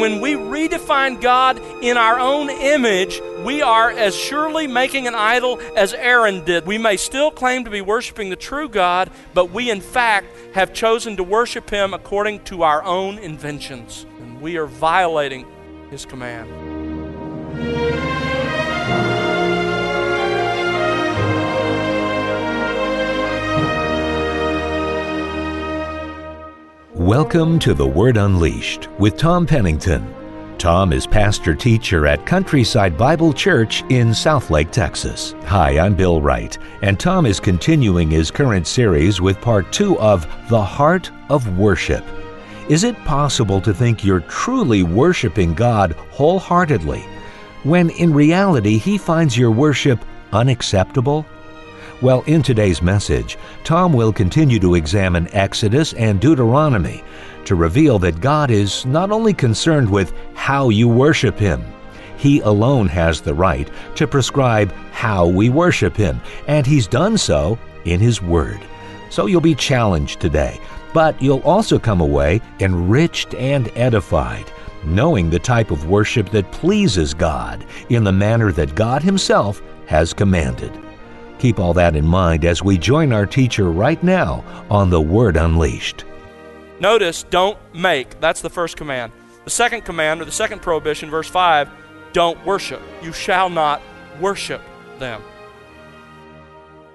When we redefine God in our own image, we are as surely making an idol as Aaron did. We may still claim to be worshiping the true God, but we in fact have chosen to worship Him according to our own inventions. And we are violating His command. Welcome to The Word Unleashed with Tom Pennington. Tom is pastor teacher at Countryside Bible Church in Southlake, Texas. Hi, I'm Bill Wright, and Tom is continuing his current series with part two of The Heart of Worship. Is it possible to think you're truly worshiping God wholeheartedly when in reality He finds your worship unacceptable? Well, in today's message, Tom will continue to examine Exodus and Deuteronomy to reveal that God is not only concerned with how you worship Him, He alone has the right to prescribe how we worship Him, and He's done so in His Word. So you'll be challenged today, but you'll also come away enriched and edified, knowing the type of worship that pleases God in the manner that God Himself has commanded. Keep all that in mind as we join our teacher right now on The Word Unleashed. Notice, don't make. That's the first command. The second command, or the second prohibition, verse 5, don't worship. You shall not worship them.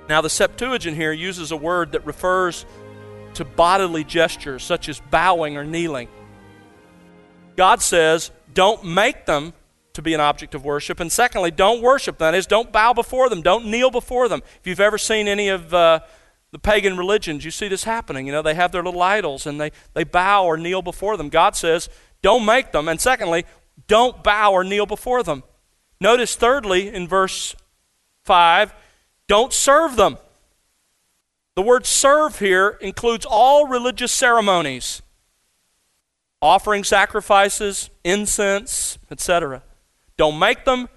Now, the Septuagint here uses a word that refers to bodily gestures, such as bowing or kneeling. God says, don't make them to be an object of worship. And secondly, don't worship. That is, don't bow before them. Don't kneel before them. If you've ever seen any of uh, the pagan religions, you see this happening. You know, they have their little idols and they, they bow or kneel before them. God says, don't make them. And secondly, don't bow or kneel before them. Notice, thirdly, in verse 5, don't serve them. The word serve here includes all religious ceremonies offering sacrifices, incense, etc. Don't make them,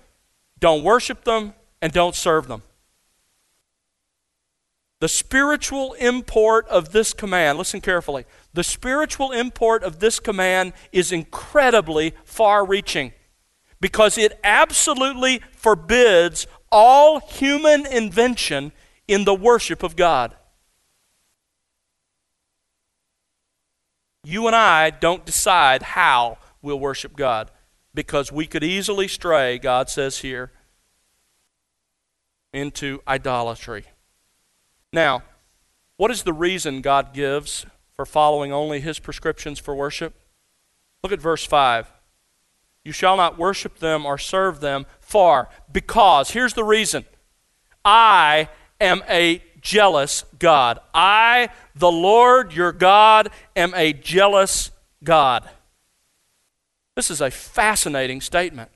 don't worship them, and don't serve them. The spiritual import of this command, listen carefully. The spiritual import of this command is incredibly far reaching because it absolutely forbids all human invention in the worship of God. You and I don't decide how we'll worship God because we could easily stray, God says here, into idolatry. Now, what is the reason God gives for following only His prescriptions for worship? Look at verse 5. You shall not worship them or serve them, for, because, here's the reason I am a jealous God. I, the Lord your God, am a jealous God. This is a fascinating statement.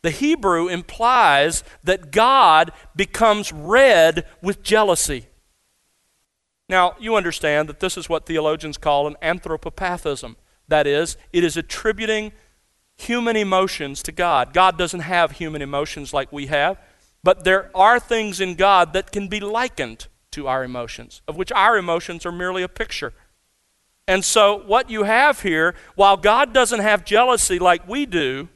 The Hebrew implies that God becomes red with jealousy. Now, you understand that this is what theologians call an anthropopathism. That is, it is attributing human emotions to God. God doesn't have human emotions like we have, but there are things in God that can be likened to our emotions, of which our emotions are merely a picture. And so, what you have here, while God doesn't have jealousy like we do,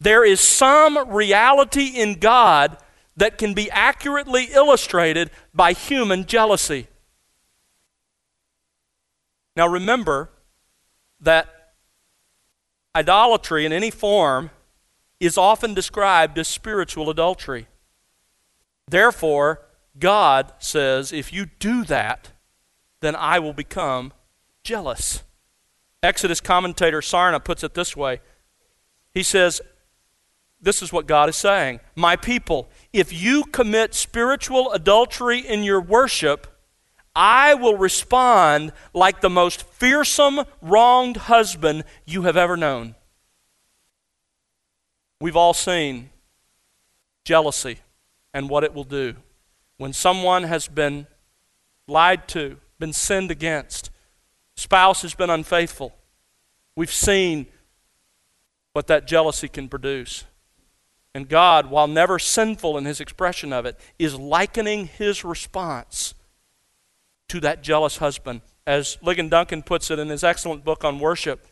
there is some reality in God that can be accurately illustrated by human jealousy. Now, remember that idolatry in any form is often described as spiritual adultery. Therefore, God says, if you do that, then I will become jealous. Exodus commentator Sarna puts it this way He says, This is what God is saying. My people, if you commit spiritual adultery in your worship, I will respond like the most fearsome, wronged husband you have ever known. We've all seen jealousy and what it will do. When someone has been lied to, been sinned against, spouse has been unfaithful. We've seen what that jealousy can produce. And God, while never sinful in his expression of it, is likening his response to that jealous husband. As Ligon Duncan puts it in his excellent book on worship,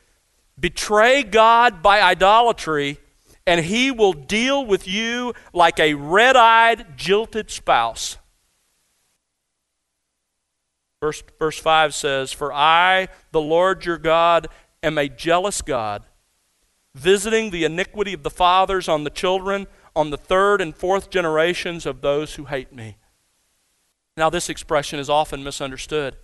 betray God by idolatry, and he will deal with you like a red eyed, jilted spouse. Verse, verse 5 says, For I, the Lord your God, am a jealous God, visiting the iniquity of the fathers on the children, on the third and fourth generations of those who hate me. Now, this expression is often misunderstood.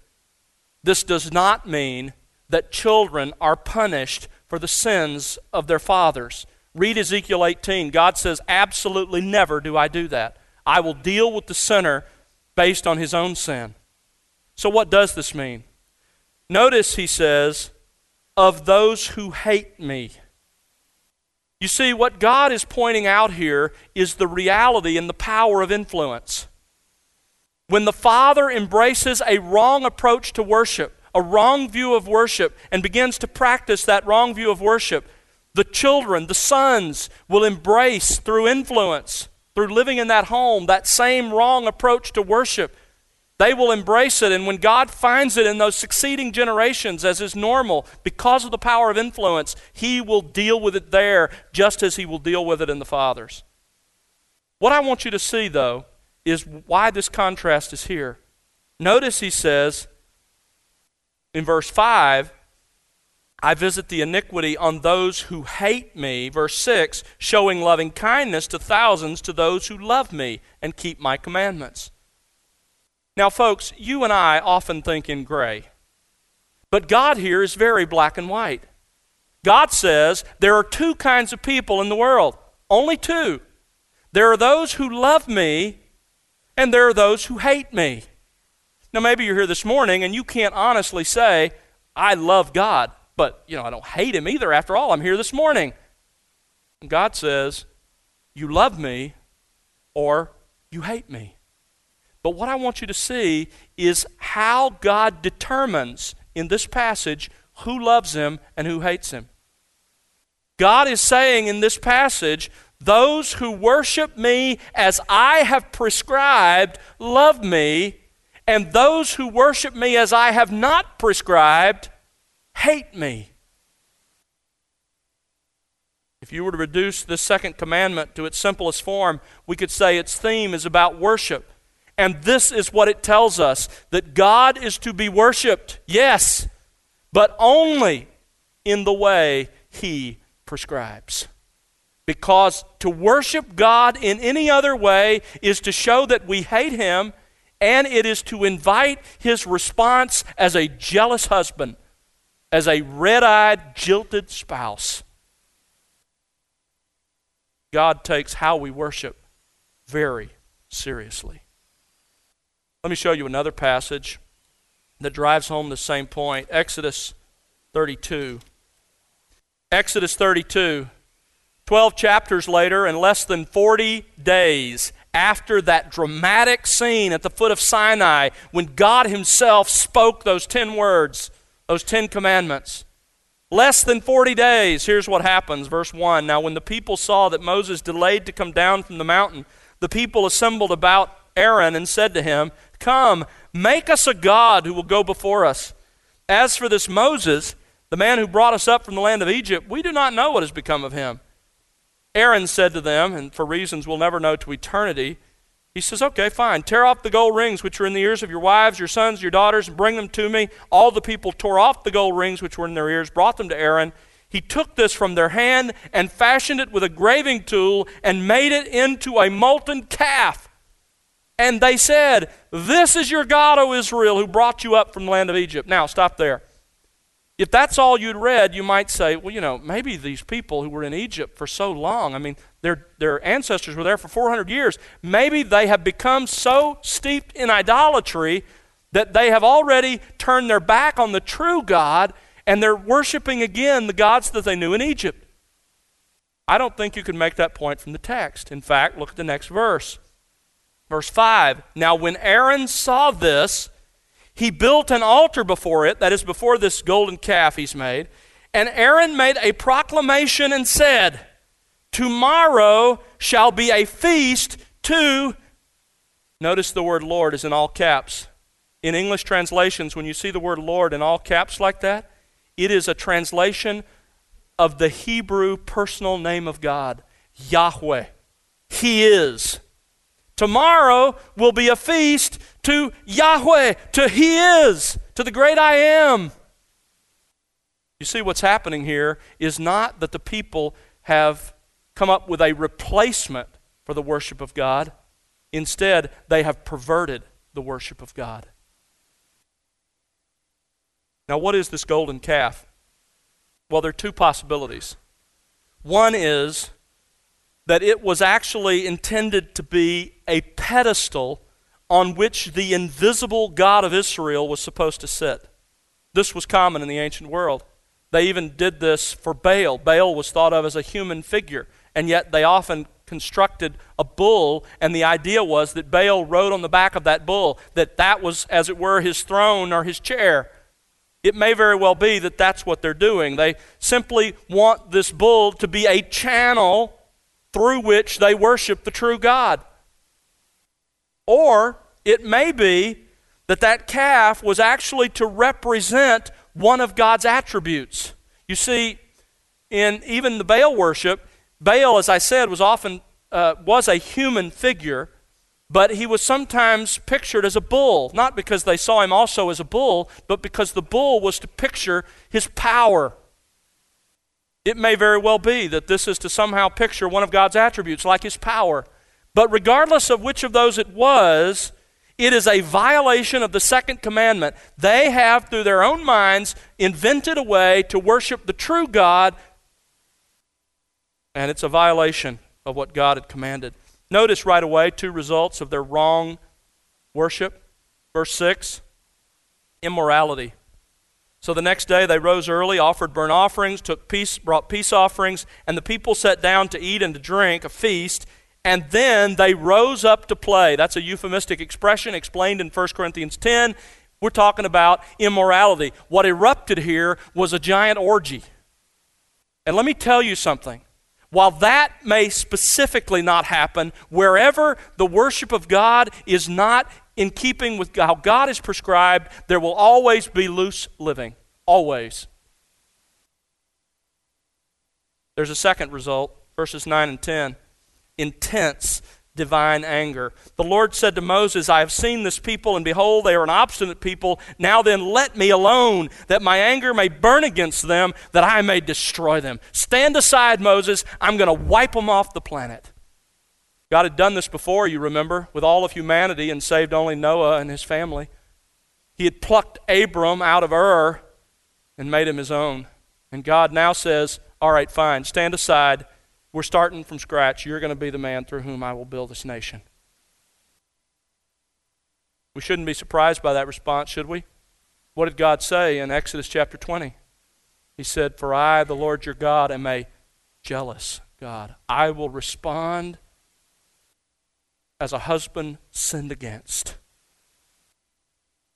This does not mean that children are punished for the sins of their fathers. Read Ezekiel 18. God says, Absolutely never do I do that. I will deal with the sinner based on his own sin. So, what does this mean? Notice he says, of those who hate me. You see, what God is pointing out here is the reality and the power of influence. When the Father embraces a wrong approach to worship, a wrong view of worship, and begins to practice that wrong view of worship, the children, the sons, will embrace through influence, through living in that home, that same wrong approach to worship. They will embrace it, and when God finds it in those succeeding generations, as is normal, because of the power of influence, He will deal with it there just as He will deal with it in the fathers. What I want you to see, though, is why this contrast is here. Notice He says in verse 5, I visit the iniquity on those who hate me. Verse 6, showing loving kindness to thousands to those who love me and keep my commandments. Now, folks, you and I often think in gray. But God here is very black and white. God says there are two kinds of people in the world, only two. There are those who love me, and there are those who hate me. Now, maybe you're here this morning and you can't honestly say, I love God, but, you know, I don't hate him either. After all, I'm here this morning. God says, You love me or you hate me. But what I want you to see is how God determines in this passage who loves him and who hates him. God is saying in this passage, those who worship me as I have prescribed love me, and those who worship me as I have not prescribed hate me. If you were to reduce this second commandment to its simplest form, we could say its theme is about worship. And this is what it tells us that God is to be worshiped, yes, but only in the way He prescribes. Because to worship God in any other way is to show that we hate Him, and it is to invite His response as a jealous husband, as a red eyed, jilted spouse. God takes how we worship very seriously. Let me show you another passage that drives home the same point Exodus 32. Exodus 32. 12 chapters later, and less than 40 days after that dramatic scene at the foot of Sinai, when God Himself spoke those 10 words, those 10 commandments. Less than 40 days, here's what happens. Verse 1 Now, when the people saw that Moses delayed to come down from the mountain, the people assembled about Aaron and said to him, Come, make us a God who will go before us. As for this Moses, the man who brought us up from the land of Egypt, we do not know what has become of him. Aaron said to them, and for reasons we'll never know to eternity, he says, Okay, fine. Tear off the gold rings which are in the ears of your wives, your sons, your daughters, and bring them to me. All the people tore off the gold rings which were in their ears, brought them to Aaron. He took this from their hand and fashioned it with a graving tool and made it into a molten calf. And they said, This is your God, O Israel, who brought you up from the land of Egypt. Now, stop there. If that's all you'd read, you might say, well, you know, maybe these people who were in Egypt for so long, I mean, their, their ancestors were there for 400 years, maybe they have become so steeped in idolatry that they have already turned their back on the true God and they're worshiping again the gods that they knew in Egypt. I don't think you can make that point from the text. In fact, look at the next verse. Verse 5 Now, when Aaron saw this, he built an altar before it, that is, before this golden calf he's made. And Aaron made a proclamation and said, Tomorrow shall be a feast to. Notice the word Lord is in all caps. In English translations, when you see the word Lord in all caps like that, it is a translation of the Hebrew personal name of God, Yahweh. He is. Tomorrow will be a feast to Yahweh, to He is, to the great I am. You see, what's happening here is not that the people have come up with a replacement for the worship of God. Instead, they have perverted the worship of God. Now, what is this golden calf? Well, there are two possibilities. One is that it was actually intended to be a pedestal on which the invisible God of Israel was supposed to sit. This was common in the ancient world. They even did this for Baal. Baal was thought of as a human figure, and yet they often constructed a bull, and the idea was that Baal rode on the back of that bull, that that was, as it were, his throne or his chair. It may very well be that that's what they're doing. They simply want this bull to be a channel through which they worship the true God. Or it may be that that calf was actually to represent one of God's attributes. You see, in even the Baal worship, Baal, as I said, was often uh, was a human figure, but he was sometimes pictured as a bull, not because they saw him also as a bull, but because the bull was to picture his power. It may very well be that this is to somehow picture one of God's attributes, like his power. But regardless of which of those it was, it is a violation of the second commandment. They have, through their own minds, invented a way to worship the true God, and it's a violation of what God had commanded. Notice right away two results of their wrong worship. Verse 6 immorality. So the next day they rose early, offered burnt offerings, took peace, brought peace offerings, and the people sat down to eat and to drink, a feast, and then they rose up to play. That's a euphemistic expression explained in 1 Corinthians 10. We're talking about immorality. What erupted here was a giant orgy. And let me tell you something. While that may specifically not happen, wherever the worship of God is not in keeping with how God is prescribed, there will always be loose living. Always. There's a second result, verses 9 and 10. Intense divine anger. The Lord said to Moses, I have seen this people, and behold, they are an obstinate people. Now then, let me alone, that my anger may burn against them, that I may destroy them. Stand aside, Moses. I'm going to wipe them off the planet. God had done this before, you remember, with all of humanity and saved only Noah and his family. He had plucked Abram out of Ur and made him his own. And God now says, All right, fine, stand aside. We're starting from scratch. You're going to be the man through whom I will build this nation. We shouldn't be surprised by that response, should we? What did God say in Exodus chapter 20? He said, For I, the Lord your God, am a jealous God. I will respond as a husband sinned against.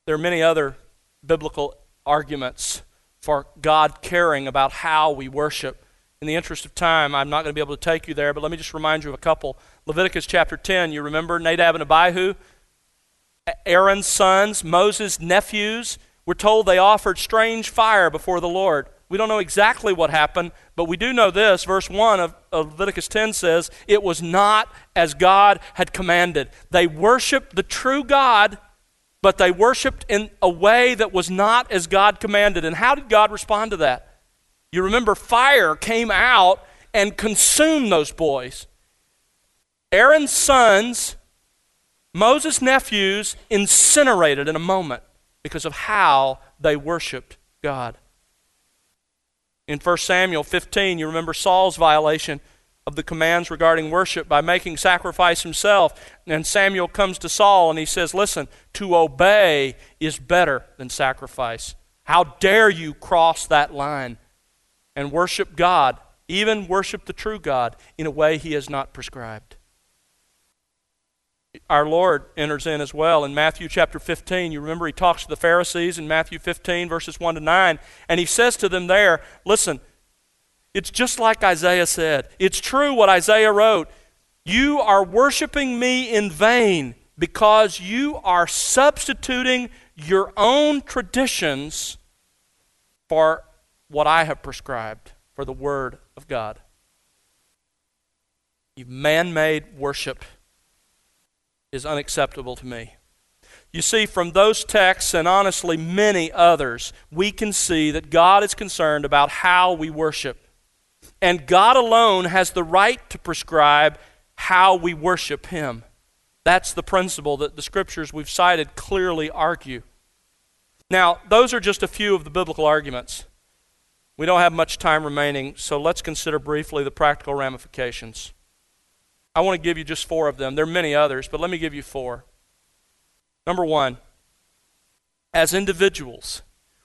There are many other biblical arguments for God caring about how we worship in the interest of time, I'm not going to be able to take you there, but let me just remind you of a couple. Leviticus chapter 10, you remember Nadab and Abihu, Aaron's sons, Moses' nephews. We're told they offered strange fire before the Lord. We don't know exactly what happened, but we do know this. Verse 1 of, of Leviticus 10 says, It was not as God had commanded. They worshiped the true God, but they worshiped in a way that was not as God commanded. And how did God respond to that? You remember fire came out and consumed those boys. Aaron's sons, Moses' nephews, incinerated in a moment because of how they worshiped God. In 1 Samuel 15, you remember Saul's violation of the commands regarding worship by making sacrifice himself. And Samuel comes to Saul and he says, Listen, to obey is better than sacrifice. How dare you cross that line? And worship God, even worship the true God, in a way He has not prescribed. Our Lord enters in as well in Matthew chapter 15. You remember He talks to the Pharisees in Matthew 15, verses 1 to 9, and He says to them there, Listen, it's just like Isaiah said. It's true what Isaiah wrote. You are worshiping me in vain because you are substituting your own traditions for what I have prescribed. for the Word of God. You Man made worship is unacceptable to me. You see, from those texts and honestly many others, we can see that God is concerned about how we worship. And God alone has the right to prescribe how we worship Him. That's the principle that the scriptures we've cited clearly argue. Now, those are just a few of the biblical arguments. We don't have much time remaining, so let's consider briefly the practical ramifications. I want to give you just four of them. There are many others, but let me give you four. Number one, as individuals,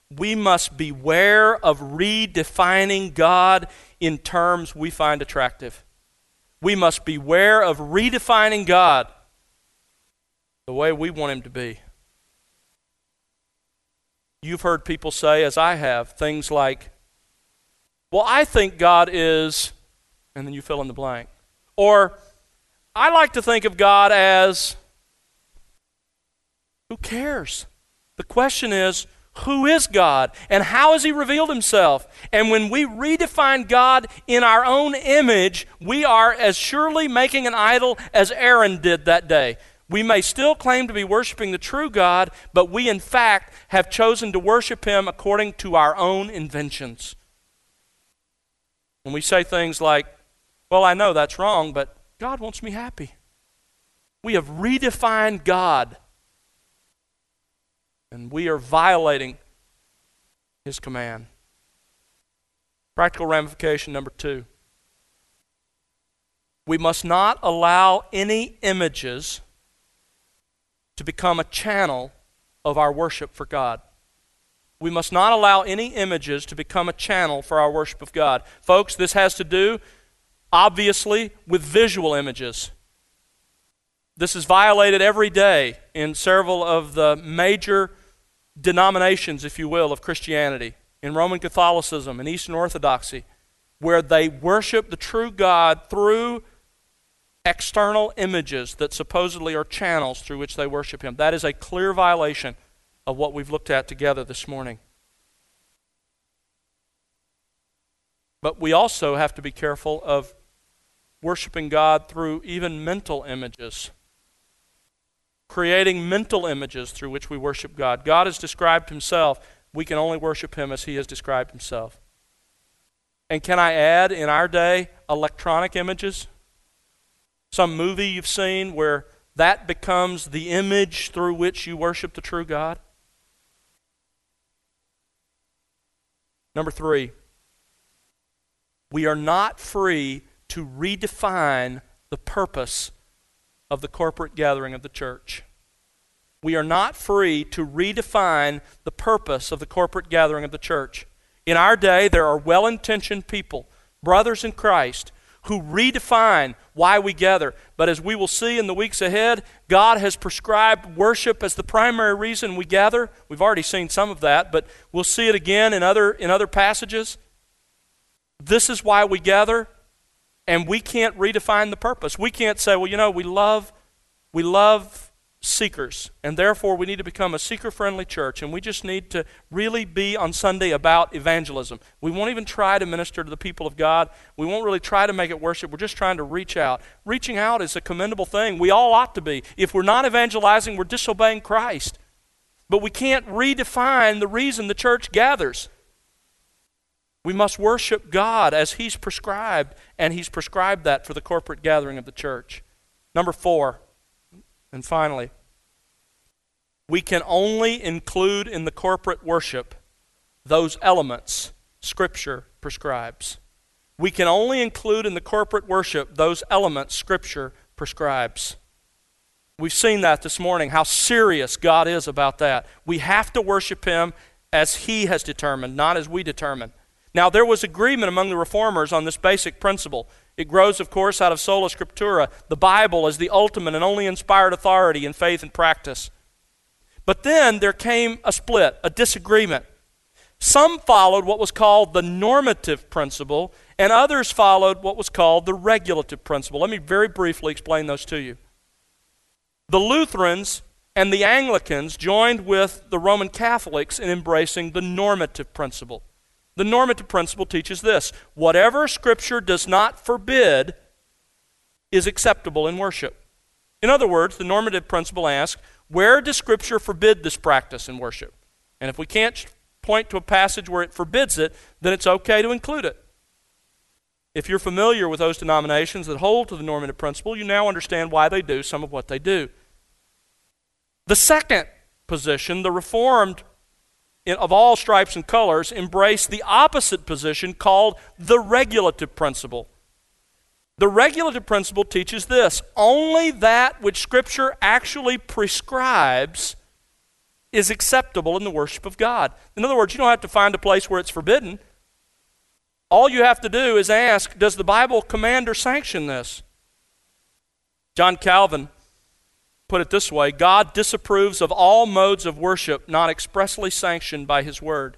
we must beware of redefining God in terms we find attractive. We must beware of redefining God the way we want Him to be. You've heard people say, as I have, things like, Well, I think God is, and then you fill in the blank. Or, I like to think of God as who cares? The question is who is God and how has He revealed Himself? And when we redefine God in our own image, we are as surely making an idol as Aaron did that day. We may still claim to be worshiping the true God, but we in fact have chosen to worship Him according to our own inventions. When we say things like, Well, I know that's wrong, but God wants me happy. We have redefined God, and we are violating His command. Practical ramification number two we must not allow any images to become a channel of our worship for God. We must not allow any images to become a channel for our worship of God. Folks, this has to do obviously with visual images. This is violated every day in several of the major denominations, if you will, of Christianity, in Roman Catholicism and Eastern Orthodoxy, where they worship the true God through external images that supposedly are channels through which they worship Him. That is a clear violation of what we've looked at together this morning. But we also have to be careful of worshiping God through even mental images. Creating mental images through which we worship God. God has described himself. We can only worship him as he has described himself. And can I add, in our day, electronic images? Some movie you've seen where that becomes the image through which you worship the true God? Number three, we are not free to redefine the purpose of the corporate gathering of the church. We are not free to redefine the purpose of the corporate gathering of the church. In our day, there are well intentioned people, brothers in Christ, who redefine why we gather. But as we will see in the weeks ahead, God has prescribed worship as the primary reason we gather. We've already seen some of that, but we'll see it again in other, in other passages. This is why we gather, and we can't redefine the purpose. We can't say, well, you know, we love, we love seekers, and therefore we need to become a seeker friendly church, and we just need to really be on Sunday about evangelism. We won't even try to minister to the people of God. We won't really try to make it worship. We're just trying to reach out. Reaching out is a commendable thing. We all ought to be. If we're not evangelizing, we're disobeying Christ. But we can't redefine the reason the church gathers. We must worship God as He's prescribed, and He's prescribed that for the corporate gathering of the church. Number four, and finally, we can only include in the corporate worship those elements Scripture prescribes. We can only include in the corporate worship those elements Scripture prescribes. We've seen that this morning, how serious God is about that. We have to worship Him as He has determined, not as we determine. Now, there was agreement among the reformers on this basic principle. It grows, of course, out of sola scriptura, the Bible as the ultimate and only inspired authority in faith and practice. But then there came a split, a disagreement. Some followed what was called the normative principle, and others followed what was called the regulative principle. Let me very briefly explain those to you. The Lutherans and the Anglicans joined with the Roman Catholics in embracing the normative principle. The normative principle teaches this whatever Scripture does not forbid is acceptable in worship. In other words, the normative principle asks, where does Scripture forbid this practice in worship? And if we can't point to a passage where it forbids it, then it's okay to include it. If you're familiar with those denominations that hold to the normative principle, you now understand why they do some of what they do. The second position, the Reformed of all stripes and colors, embrace the opposite position called the regulative principle. The regulative principle teaches this only that which Scripture actually prescribes is acceptable in the worship of God. In other words, you don't have to find a place where it's forbidden. All you have to do is ask Does the Bible command or sanction this? John Calvin put it this way God disapproves of all modes of worship not expressly sanctioned by His Word.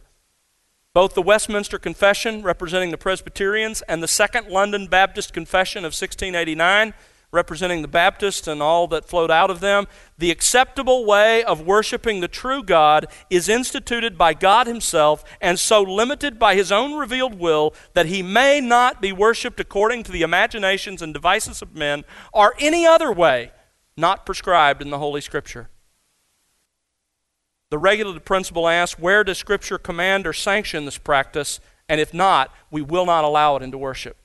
Both the Westminster Confession, representing the Presbyterians, and the Second London Baptist Confession of 1689, representing the Baptists and all that flowed out of them, the acceptable way of worshiping the true God is instituted by God Himself and so limited by His own revealed will that He may not be worshiped according to the imaginations and devices of men or any other way not prescribed in the Holy Scripture. The regulative principle asks where does Scripture command or sanction this practice? And if not, we will not allow it into worship.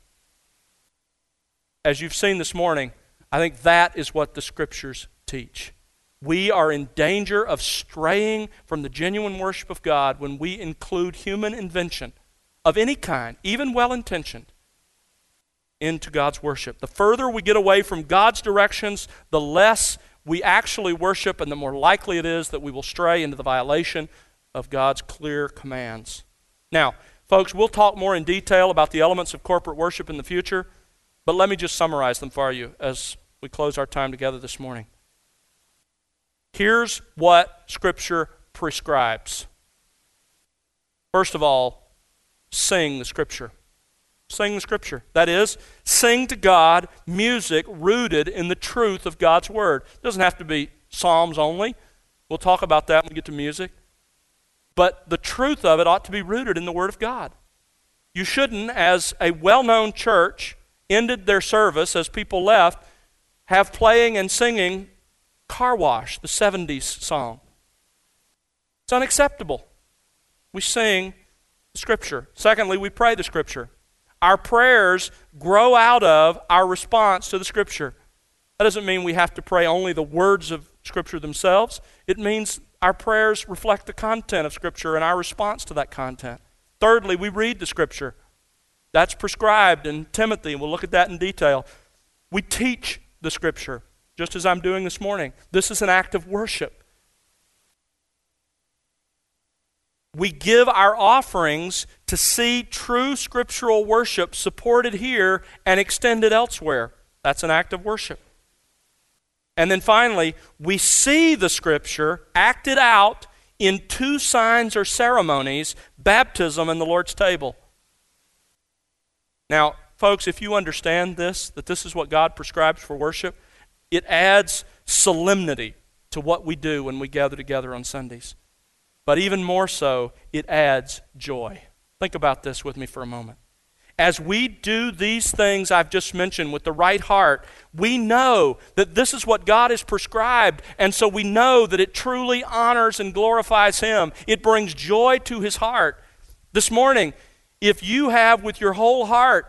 As you've seen this morning, I think that is what the Scriptures teach. We are in danger of straying from the genuine worship of God when we include human invention of any kind, even well intentioned, into God's worship. The further we get away from God's directions, the less we actually worship, and the more likely it is that we will stray into the violation of God's clear commands. Now, folks, we'll talk more in detail about the elements of corporate worship in the future, but let me just summarize them for you as we close our time together this morning. Here's what Scripture prescribes. First of all, sing the Scripture. Sing the Scripture. That is, sing to God music rooted in the truth of God's Word. It doesn't have to be Psalms only. We'll talk about that when we get to music. But the truth of it ought to be rooted in the Word of God. You shouldn't, as a well known church ended their service as people left, have playing and singing Car Wash, the 70s song. It's unacceptable. We sing Scripture. Secondly, we pray the Scripture. Our prayers grow out of our response to the Scripture. That doesn't mean we have to pray only the words of Scripture themselves. It means our prayers reflect the content of Scripture and our response to that content. Thirdly, we read the Scripture. That's prescribed in Timothy, and we'll look at that in detail. We teach the Scripture, just as I'm doing this morning. This is an act of worship. We give our offerings to see true scriptural worship supported here and extended elsewhere. That's an act of worship. And then finally, we see the scripture acted out in two signs or ceremonies baptism and the Lord's table. Now, folks, if you understand this, that this is what God prescribes for worship, it adds solemnity to what we do when we gather together on Sundays. But even more so, it adds joy. Think about this with me for a moment. As we do these things I've just mentioned with the right heart, we know that this is what God has prescribed, and so we know that it truly honors and glorifies Him. It brings joy to His heart. This morning, if you have with your whole heart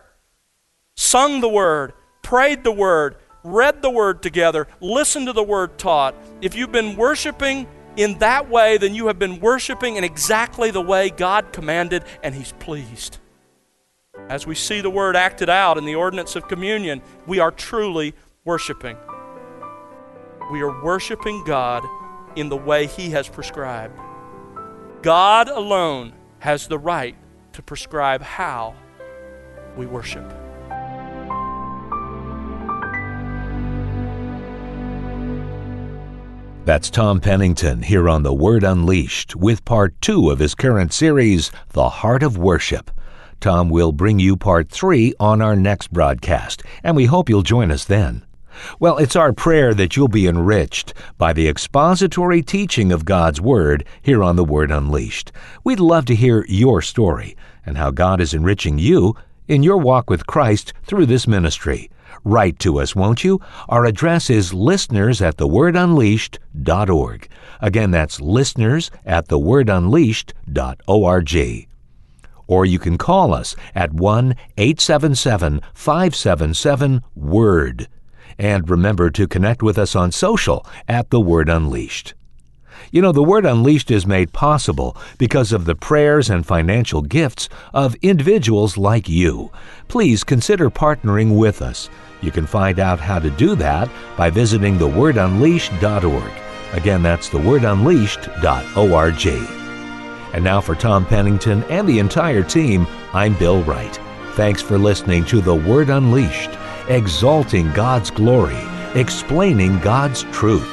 sung the Word, prayed the Word, read the Word together, listened to the Word taught, if you've been worshiping in that way, then you have been worshiping in exactly the way God commanded, and He's pleased. As we see the word acted out in the ordinance of communion, we are truly worshiping. We are worshiping God in the way He has prescribed. God alone has the right to prescribe how we worship. That's Tom Pennington here on The Word Unleashed with part two of his current series, The Heart of Worship. Tom will bring you part three on our next broadcast, and we hope you'll join us then. Well, it's our prayer that you'll be enriched by the expository teaching of God's Word here on The Word Unleashed. We'd love to hear your story and how God is enriching you in your walk with Christ through this ministry. Write to us, won't you? Our address is listeners at thewordunleashed.org. Again, that's listeners at thewordunleashed.org. Or you can call us at 1 877 577 WORD. And remember to connect with us on social at The Word Unleashed. You know, the Word Unleashed is made possible because of the prayers and financial gifts of individuals like you. Please consider partnering with us. You can find out how to do that by visiting thewordunleashed.org. Again, that's thewordunleashed.org. And now for Tom Pennington and the entire team, I'm Bill Wright. Thanks for listening to The Word Unleashed, exalting God's glory, explaining God's truth.